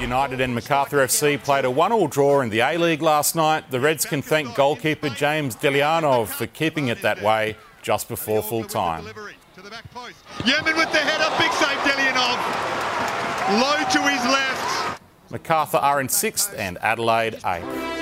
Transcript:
United and Macarthur FC played a one-all draw in the A-League last night. The Reds can thank goalkeeper James Delianov for keeping it that way just before full time. Yemen with the header, big save Delianov. Low to his left. Macarthur are in sixth and Adelaide eighth.